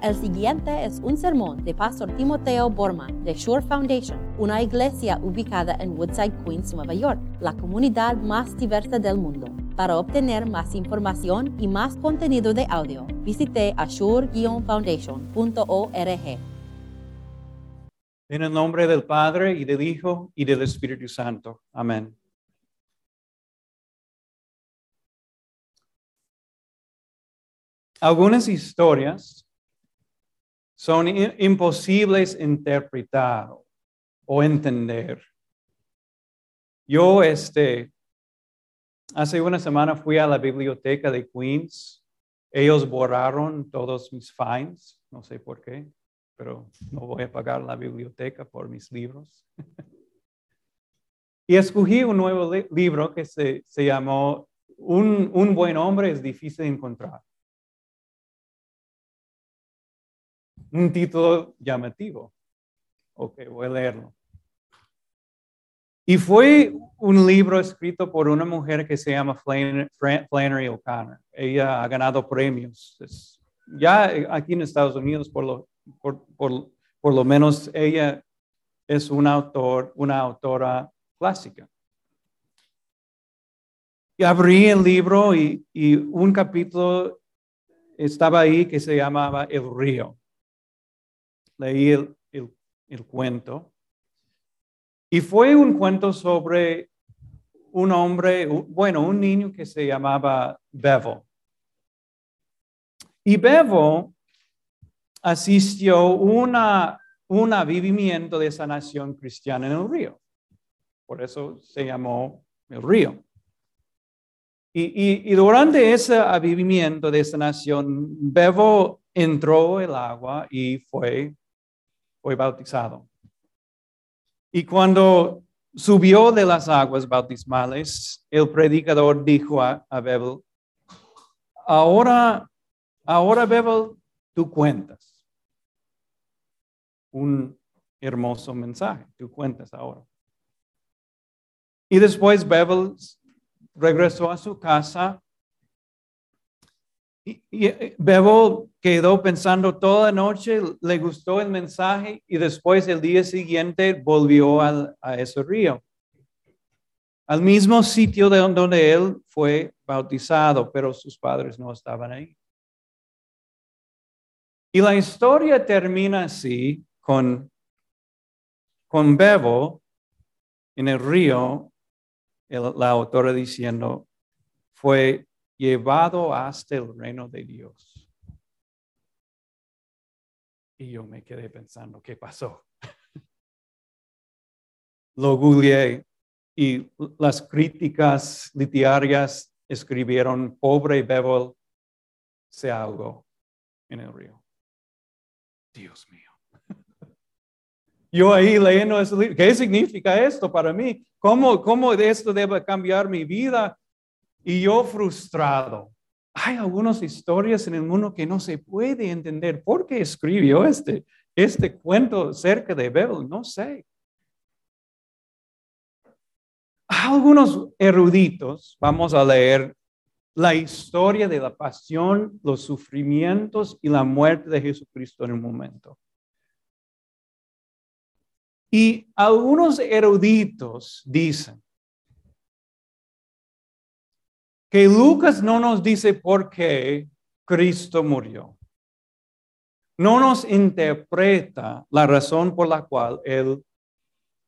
El siguiente es un sermón de Pastor Timoteo Borman de Shore Foundation, una iglesia ubicada en Woodside, Queens, Nueva York, la comunidad más diversa del mundo. Para obtener más información y más contenido de audio, visite ashore-foundation.org. En el nombre del Padre y del Hijo y del Espíritu Santo. Amén. Algunas historias son imposibles interpretar o entender. Yo, este, hace una semana fui a la biblioteca de Queens. Ellos borraron todos mis fines, no sé por qué, pero no voy a pagar la biblioteca por mis libros. y escogí un nuevo li- libro que se, se llamó un, un buen hombre es difícil de encontrar. Un título llamativo. Ok, voy a leerlo. Y fue un libro escrito por una mujer que se llama Flannery O'Connor. Ella ha ganado premios. Ya aquí en Estados Unidos, por lo, por, por- lo menos, ella es una, autor, una autora clásica. Y abrí el libro y, y un capítulo estaba ahí que se llamaba El río leí el, el- el cuento. Y fue un cuento sobre un hombre, bueno, un niño que se llamaba Bevo. Y Bevo asistió una, un avivamiento de sanación cristiana en el río. Por eso se llamó el río. Y, y- y durante ese avivamiento de sanación, Bevo entró el agua y fue fue bautizado. Y cuando subió de las aguas bautismales, el predicador dijo a, Bebel, ahora, ahora Bebel, tú cuentas. Un hermoso mensaje, tú cuentas ahora. Y después Bebel regresó a su casa y, eh, Bebo quedó pensando toda noche, le gustó el mensaje y después el día siguiente volvió al- a ese río, al mismo sitio de donde él fue bautizado, pero sus padres no estaban ahí. Y la historia termina así con, con Bebo en el río, la autora diciendo, fue llevado hasta el reino de Dios. Y yo me quedé pensando, ¿qué pasó? Lo googleé y las críticas literarias escribieron, pobre Bevel se ahogó en el río. Dios mío. Yo ahí leyendo ese libro, ¿qué significa esto para mí? ¿Cómo, cómo esto debe cambiar mi vida? Y yo frustrado. Hay algunas historias en el mundo que no se puede entender. ¿Por qué escribió este, este cuento cerca de Bebel? No sé. Algunos eruditos, vamos a leer la historia de la pasión, los sufrimientos y la muerte de Jesucristo en un momento. Y algunos eruditos dicen que Lucas no nos dice por qué Cristo murió. No nos interpreta la razón por la cual Él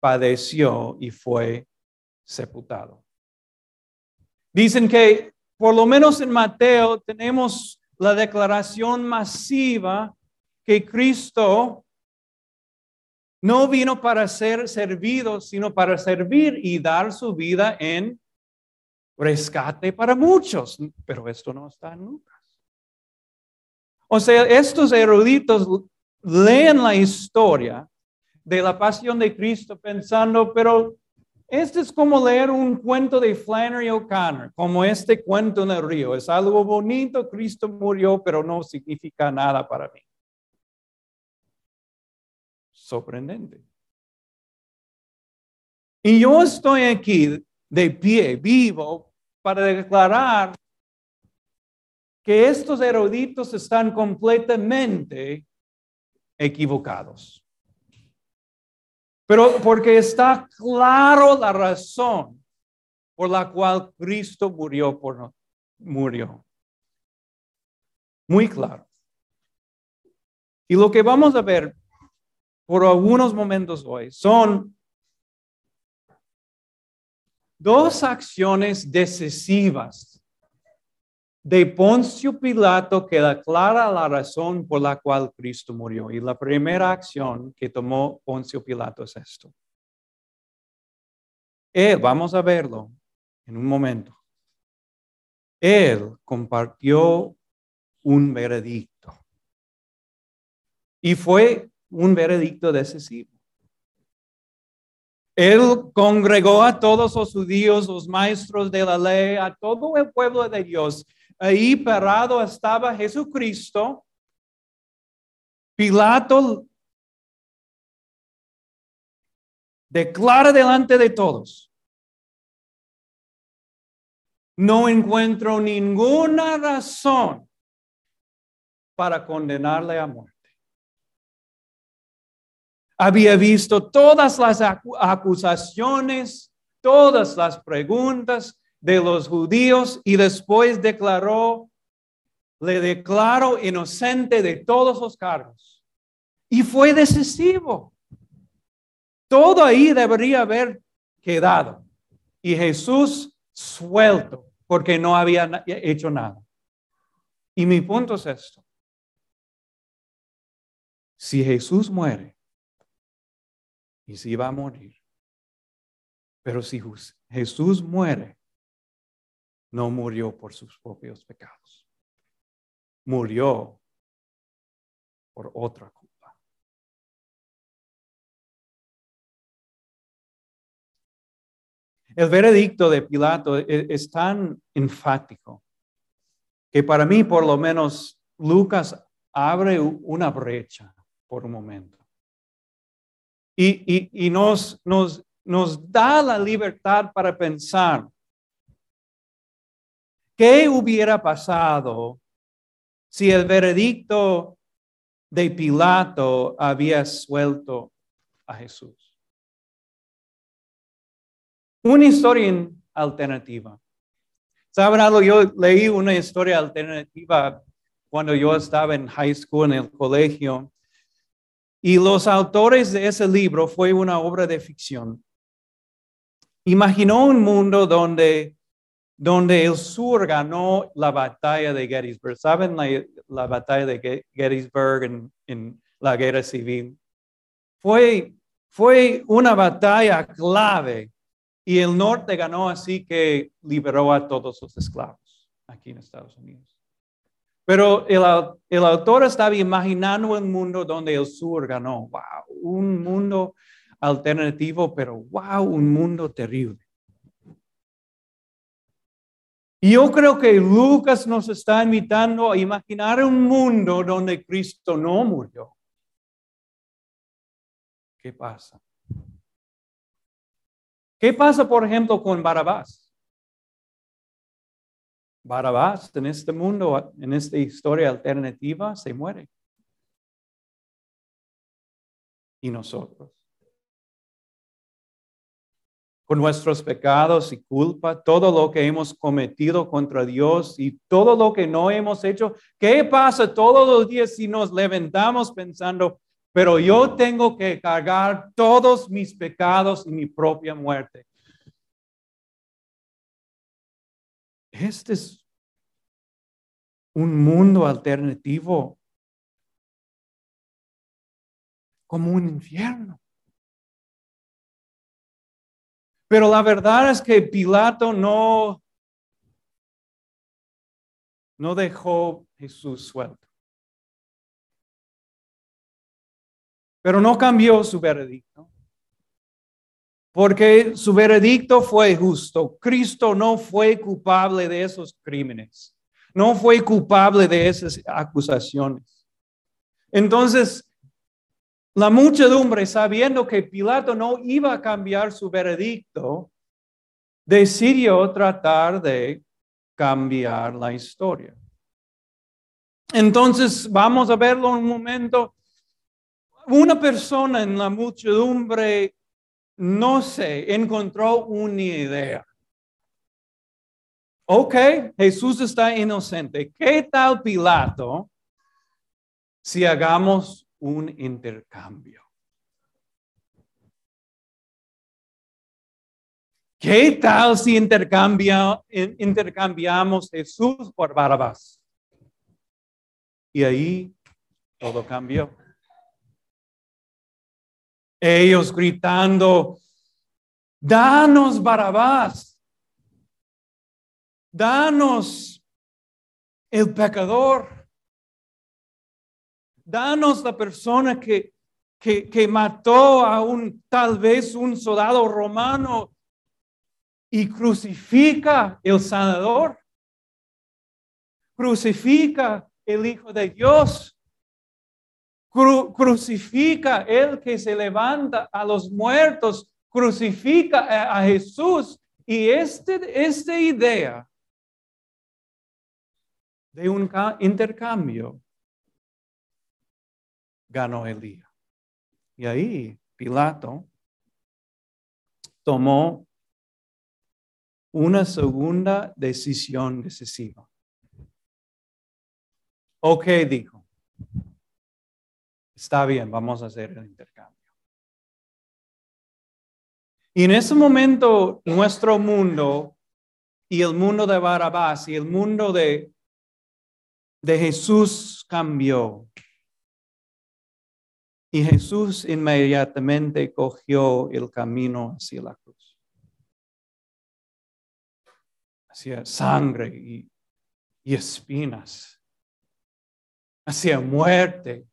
padeció y fue sepultado. Dicen que por lo menos en Mateo tenemos la declaración masiva que Cristo no vino para ser servido, sino para servir y dar su vida en rescate para muchos, pero esto no está en Lucas. O sea, estos eruditos leen la historia de la pasión de Cristo pensando, pero este es como leer un cuento de Flannery O'Connor, como este cuento en el río. Es algo bonito, Cristo murió, pero no significa nada para mí. Sorprendente. Y yo estoy aquí de pie, vivo, para declarar que estos eruditos están completamente equivocados. Pero porque está claro la razón por la cual Cristo murió por murió. Muy claro. Y lo que vamos a ver por algunos momentos hoy son dos acciones decisivas de Poncio Pilato que declara la razón por la cual Cristo murió. Y la primera acción que tomó Poncio Pilato es esto. Él, vamos a verlo en un momento. Él compartió un veredicto. Y fue un veredicto decisivo. Él congregó a todos los judíos, los maestros de la ley, a todo el pueblo de Dios. Ahí parado estaba Jesucristo. Pilato declara delante de todos. No encuentro ninguna razón para condenarle a muerte. Había visto todas las acusaciones, todas las preguntas de los judíos y después declaró, le declaró inocente de todos los cargos. Y fue decisivo. Todo ahí debería haber quedado. Y Jesús suelto porque no había hecho nada. Y mi punto es esto. Si Jesús muere, y si va a morir, pero si Jesús muere, no murió por sus propios pecados, murió por otra culpa. El veredicto de Pilato e-, es tan enfático que para mí, por lo menos, Lucas abre una brecha por un momento. Y, nos, nos, nos da la libertad para pensar qué hubiera pasado si el veredicto de Pilato había suelto a Jesús. Una historia alternativa. ¿Saben algo? Yo leí una historia alternativa cuando yo estaba en high school, en el colegio, y los autores de ese libro fue una obra de ficción. Imaginó un mundo donde, donde el sur ganó la batalla de Gettysburg. ¿Saben la, batalla de Gettysburg en, en, la guerra civil? Fue, fue una batalla clave y el norte ganó así que liberó a todos los esclavos aquí en Estados Unidos. Pero el, autor estaba imaginando un mundo donde el sur ganó. Wow, un mundo alternativo, pero wow, un mundo terrible. Y yo creo que Lucas nos está invitando a imaginar un mundo donde Cristo no murió. ¿Qué pasa? ¿Qué pasa, por ejemplo, con Barabás? Barabás en este mundo, en esta historia alternativa, se muere. Y nosotros. Con nuestros pecados y culpa, todo lo que hemos cometido contra Dios y todo lo que no hemos hecho, ¿qué pasa todos los días si nos levantamos pensando, pero yo tengo que cargar todos mis pecados y mi propia muerte? Este es un mundo alternativo como un infierno. Pero la verdad es que Pilato no, no dejó Jesús suelto. Pero no cambió su veredicto. Porque su veredicto fue justo. Cristo no fue culpable de esos crímenes. No fue culpable de esas acusaciones. Entonces, la muchedumbre, sabiendo que Pilato no iba a cambiar su veredicto, decidió tratar de cambiar la historia. Entonces, vamos a verlo un momento. Una persona en la muchedumbre, no sé, encontró una idea. Ok, Jesús está inocente. ¿Qué tal Pilato si hagamos un intercambio? ¿Qué tal si intercambia, intercambiamos Jesús por Barabás? Y ahí todo cambió. Ellos gritando, danos Barabás, danos el pecador, danos la persona que, que, que mató a un tal vez un soldado romano y crucifica el sanador, crucifica el Hijo de Dios, crucifica el que se levanta a los muertos, crucifica a, Jesús. Y este, esta idea de un intercambio ganó el día. Y ahí Pilato tomó una segunda decisión decisiva. Ok, dijo. Está bien, vamos a hacer el intercambio. Y en ese momento nuestro mundo y el mundo de Barabás y el mundo de, de Jesús cambió. Y Jesús inmediatamente cogió el camino hacia la cruz. hacia sangre y, espinas, hacia muerte,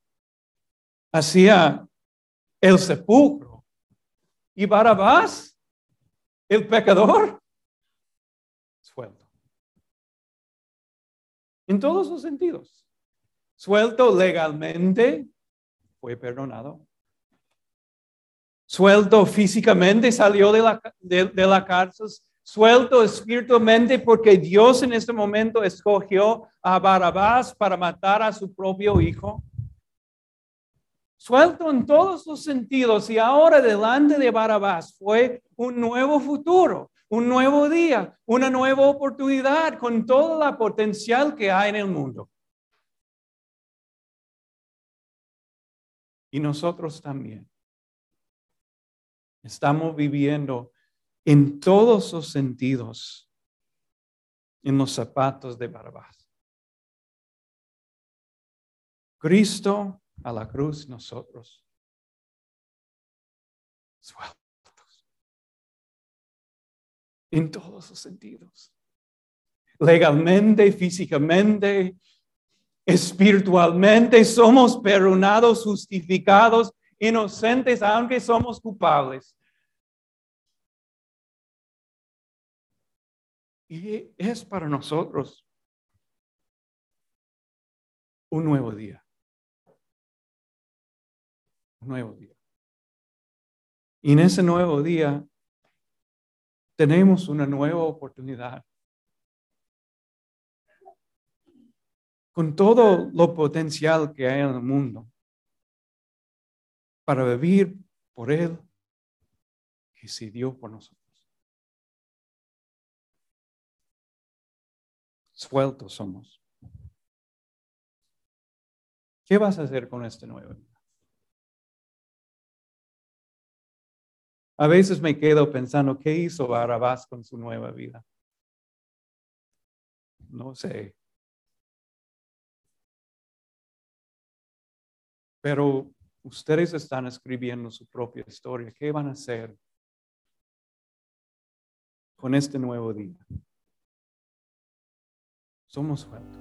hacia el sepulcro. Y Barabás, el pecador, suelto. En todos los sentidos. Suelto legalmente, fue perdonado. Suelto físicamente, salió de la, de la cárcel suelto espiritualmente porque Dios en este momento escogió a Barabás para matar a su propio hijo. Suelto en todos los sentidos y ahora delante de Barabás fue un nuevo futuro, un nuevo día, una nueva oportunidad con toda la potencial que hay en el mundo. Y nosotros también estamos viviendo en todos los sentidos en los zapatos de Barabás. Cristo a la cruz, nosotros sueltos. En todos los sentidos. Legalmente, físicamente, espiritualmente, somos perdonados, justificados, inocentes, aunque somos culpables. Y es para nosotros un nuevo día. Nuevo día. Y en ese nuevo día tenemos una nueva oportunidad. Con todo lo potencial que hay en el mundo para vivir por Él que se dio por nosotros. Sueltos somos. ¿Qué vas a hacer con este nuevo vida? A veces me quedo pensando, ¿qué hizo Barabás con su nueva vida? No sé. Pero ustedes están escribiendo su propia historia. ¿Qué van a hacer con este nuevo día? somos sueltos.